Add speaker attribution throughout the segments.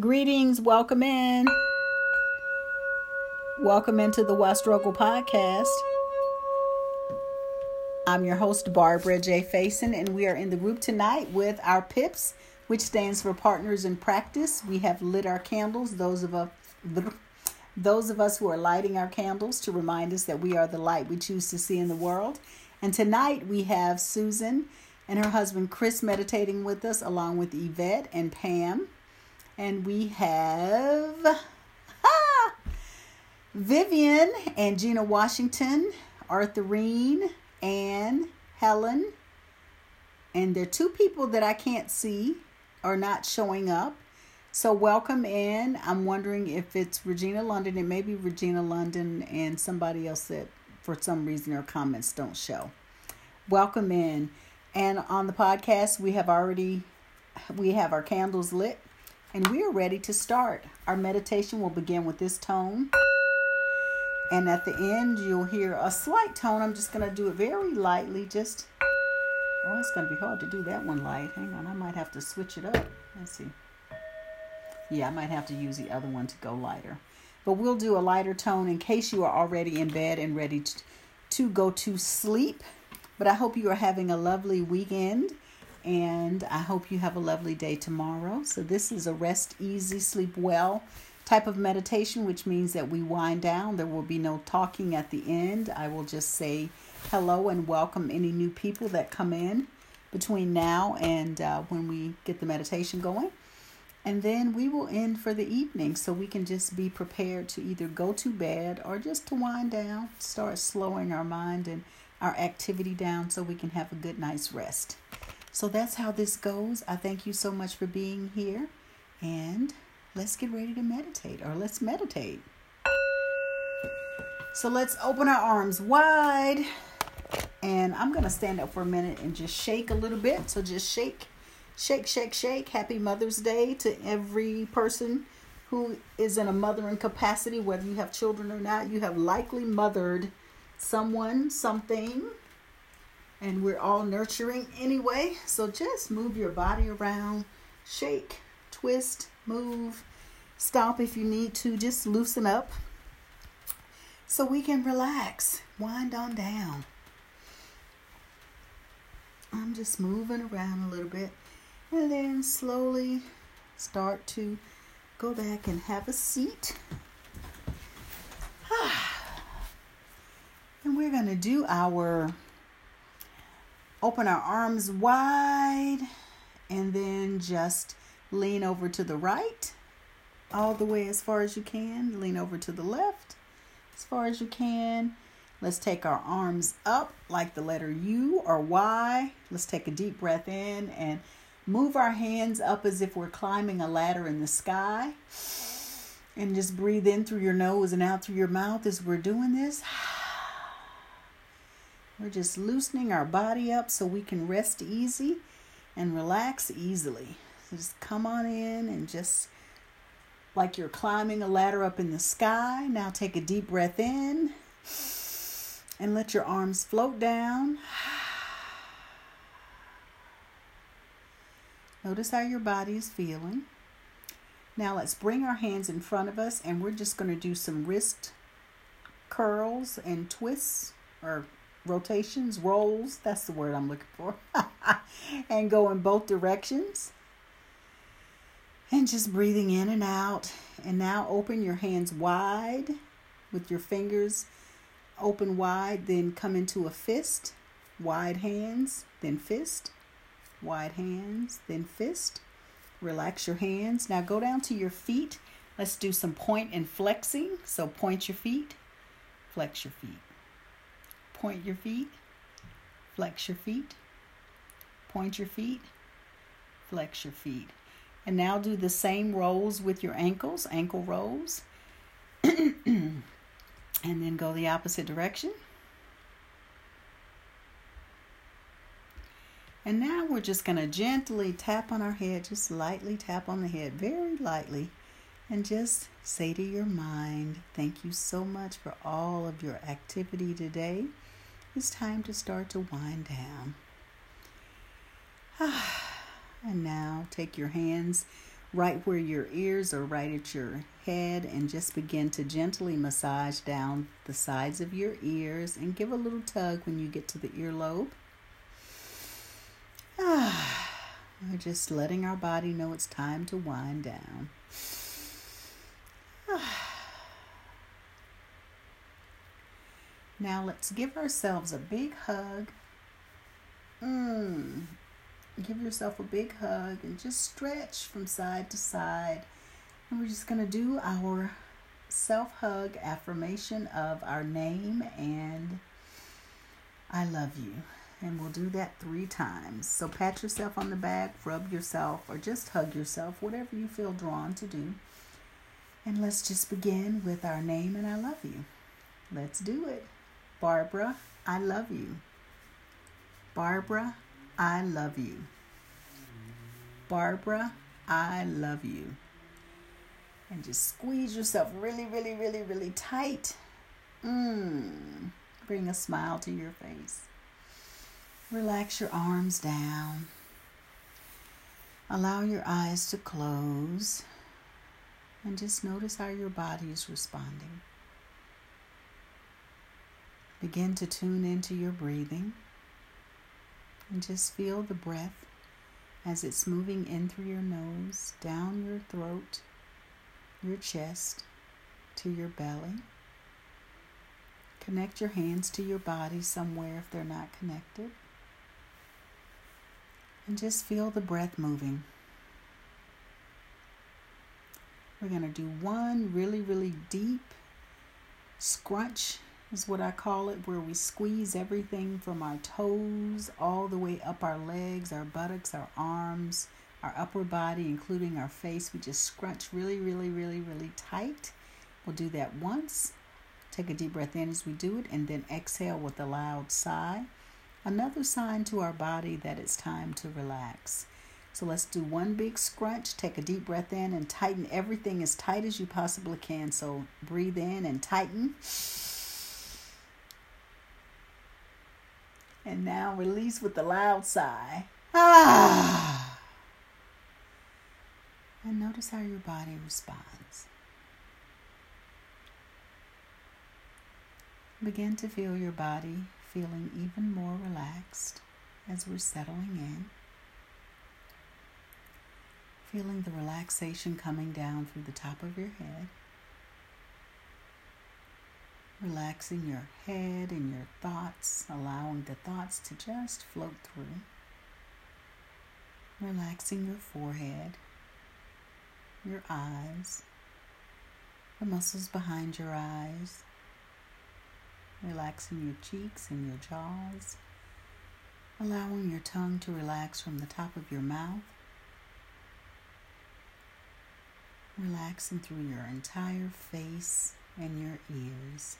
Speaker 1: Greetings, welcome in. Welcome into the Why Struggle podcast. I'm your host, Barbara J. Faison, and we are in the group tonight with our PIPS, which stands for Partners in Practice. We have lit our candles, those of us, those of us who are lighting our candles to remind us that we are the light we choose to see in the world. And tonight we have Susan and her husband Chris meditating with us, along with Yvette and Pam. And we have Vivian and Gina Washington, Arthurine, and Helen. And there are two people that I can't see are not showing up. So welcome in. I'm wondering if it's Regina London. It may be Regina London and somebody else that for some reason their comments don't show. Welcome in. And on the podcast we have already we have our candles lit and we are ready to start. Our meditation will begin with this tone. And at the end, you'll hear a slight tone. I'm just going to do it very lightly. Just, oh, it's going to be hard to do that one light. Hang on, I might have to switch it up. Let's see. Yeah, I might have to use the other one to go lighter. But we'll do a lighter tone in case you are already in bed and ready to, to go to sleep. But I hope you are having a lovely weekend and I hope you have a lovely day tomorrow. So, this is a rest easy, sleep well type of meditation, which means that we wind down. There will be no talking at the end. I will just say hello and welcome any new people that come in between now and uh, when we get the meditation going. And then we will end for the evening so we can just be prepared to either go to bed or just to wind down, start slowing our mind and our activity down so we can have a good night's rest. So that's how this goes. I thank you so much for being here. And let's get ready to meditate, or let's meditate. So let's open our arms wide. And I'm going to stand up for a minute and just shake a little bit. So just shake, shake, shake, shake. Happy Mother's Day to every person who is in a mothering capacity, whether you have children or not. You have likely mothered someone, something, and we're all nurturing anyway. So just move your body around, shake, twist, move, stop if you need to, just loosen up so we can relax, wind on down. I'm just moving around a little bit and then slowly start to go back and have a seat. and we're going to do our open our arms wide and then just lean over to the right all the way as far as you can. Lean over to the left as far as you can. Let's take our arms up like the letter U or Y. Let's take a deep breath in and move our hands up as if we're climbing a ladder in the sky. And just breathe in through your nose and out through your mouth as we're doing this. We're just loosening our body up so we can rest easy and relax easily. So just come on in and just like you're climbing a ladder up in the sky. Now take a deep breath in and let your arms float down. Notice how your body is feeling. Now let's bring our hands in front of us and we're just going to do some wrist curls and twists or rotations, rolls, that's the word I'm looking for, and go in both directions. And just breathing in and out. And now open your hands wide with your fingers open wide, then come into a fist, wide hands, then fist, wide hands, then fist. Relax your hands. Now go down to your feet. Let's do some point and flexing. So point your feet, flex your feet. Point your feet, flex your feet, point your feet, flex your feet. And now do the same rolls with your ankles, ankle rolls. and then go the opposite direction. And now we're just going to gently tap on our head, just lightly tap on the head, very lightly and just say to your mind, Thank you so much for all of your activity today. It's time to start to wind down. and now take your hands right where your ears are, right at your head, and just begin to gently massage down the sides of your ears and give a little tug when you get to the earlobe. We're just letting our body know it's time to wind down. Now let's give ourselves a big hug. Mm. Give yourself a big hug and just stretch from side to side. And we're just going to do our self hug affirmation of our name and I love you. And we'll do that three times. So pat yourself on the back, rub yourself, or just hug yourself, whatever you feel drawn to do. And let's just begin with our name and I love you. Let's do it. Barbara, I love you. Barbara, I love you. Barbara, I love you. And just squeeze yourself really, really, really, really tight. Mmm. Bring a smile to your face. Relax your arms down. Allow your eyes to close. And just notice how your body is responding. Begin to tune into your breathing and just feel the breath as it's moving in through your nose, down your throat, your chest, to your belly. Connect your hands to your body somewhere if they're not connected. And just feel the breath moving. We're going to do one really, really deep scrunch is what I call it, where we squeeze everything from our toes all the way up our legs, our buttocks, our arms, our upper body, including our face. We just scrunch really, really, really, really tight. We'll do that once. Take a deep breath in as we do it, and then exhale with a loud sigh. Another sign to our body that it's time to relax. So let's do one big scrunch. Take a deep breath in and tighten everything as tight as you possibly can. So breathe in and tighten. And now release with a loud sigh. Ah! And notice how your body responds. Begin to feel your body feeling even more relaxed as we're settling in. Feeling the relaxation coming down through the top of your head relaxing your head and your thoughts, allowing the thoughts to just float through. Relaxing your forehead, your eyes, the muscles behind your eyes, relaxing your cheeks and your jaws, allowing your tongue to relax from the top of your mouth, relaxing through your entire face and your ears.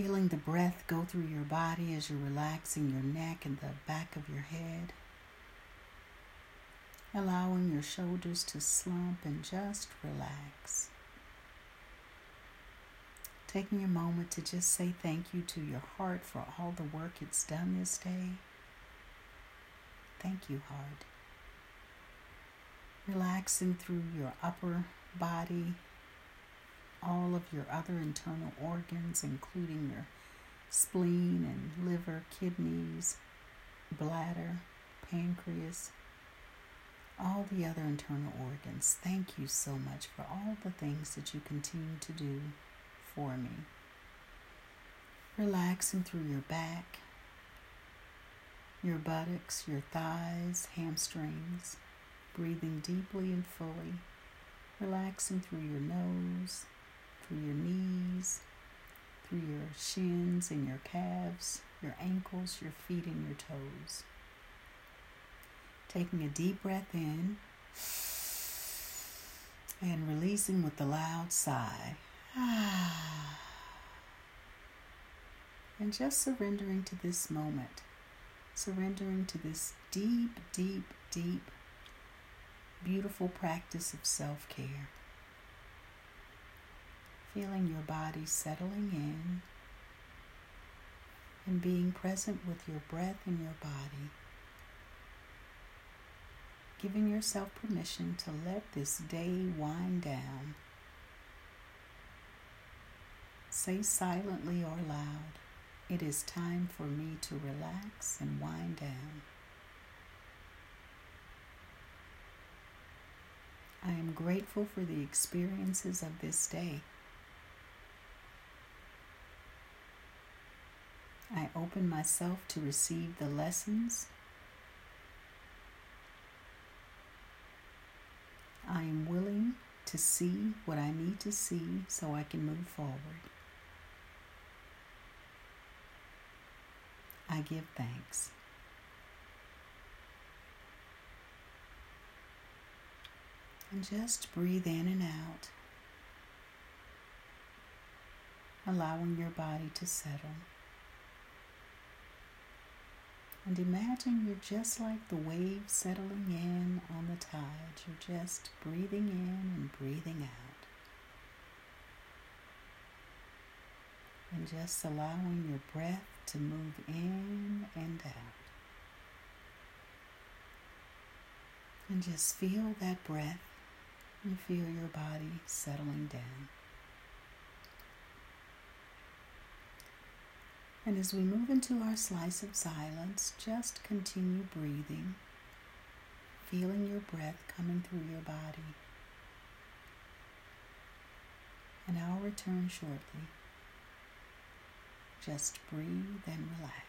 Speaker 1: Feeling the breath go through your body as you're relaxing your neck and the back of your head. Allowing your shoulders to slump and just relax. Taking a moment to just say thank you to your heart for all the work it's done this day. Thank you, heart. Relaxing through your upper body all of your other internal organs, including your spleen and liver, kidneys, bladder, pancreas, all the other internal organs. Thank you so much for all the things that you continue to do for me. Relaxing through your back, your buttocks, your thighs, hamstrings, breathing deeply and fully, relaxing through your nose, through your knees, through your shins and your calves, your ankles, your feet, and your toes. Taking a deep breath in and releasing with a loud sigh. And just surrendering to this moment, surrendering to this deep, deep, deep, beautiful practice of self care feeling your body settling in and being present with your breath and your body. giving yourself permission to let this day wind down. Say silently or loud, it is time for me to relax and wind down. I am grateful for the experiences of this day. I open myself to receive the lessons. I am willing to see what I need to see so I can move forward. I give thanks. And just breathe in and out, allowing your body to settle. And imagine you're just like the waves settling in on the tide. You're just breathing in and breathing out. And just allowing your breath to move in and out. And just feel that breath and feel your body settling down. And as we move into our slice of silence, just continue breathing, feeling your breath coming through your body. And I'll return shortly. Just breathe and relax.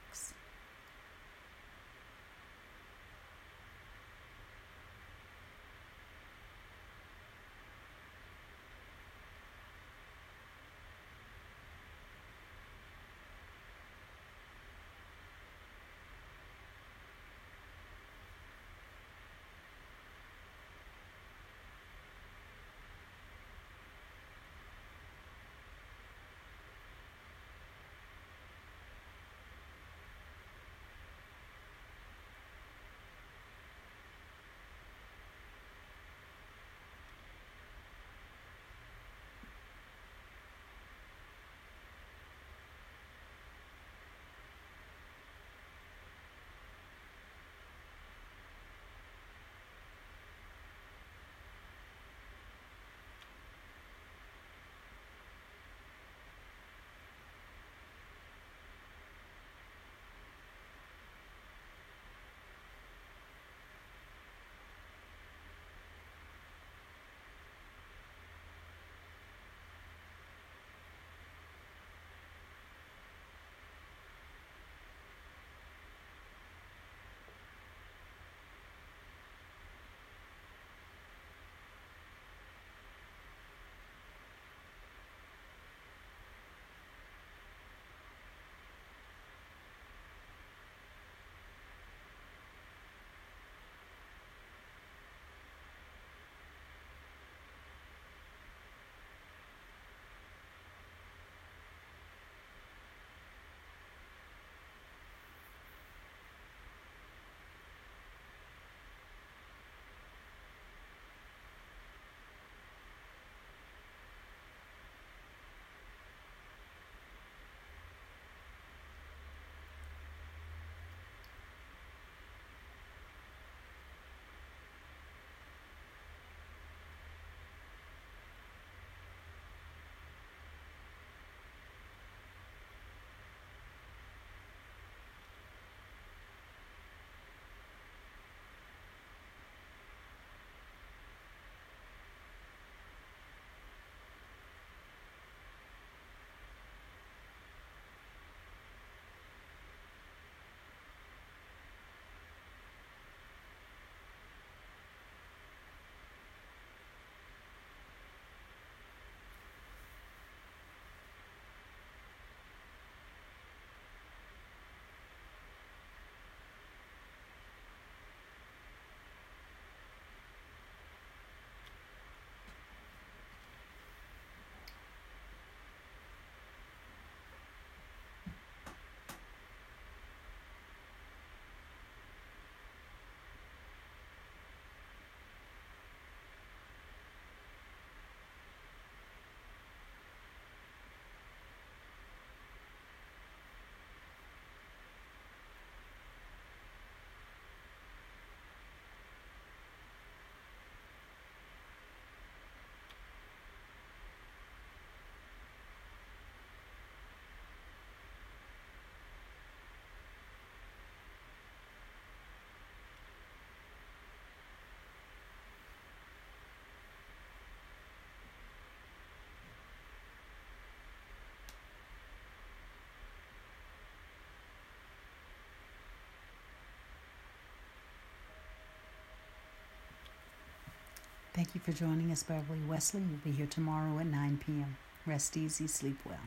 Speaker 1: Thank you for joining us, Beverly Wesley. We'll be here tomorrow at 9 p.m. Rest easy, sleep well.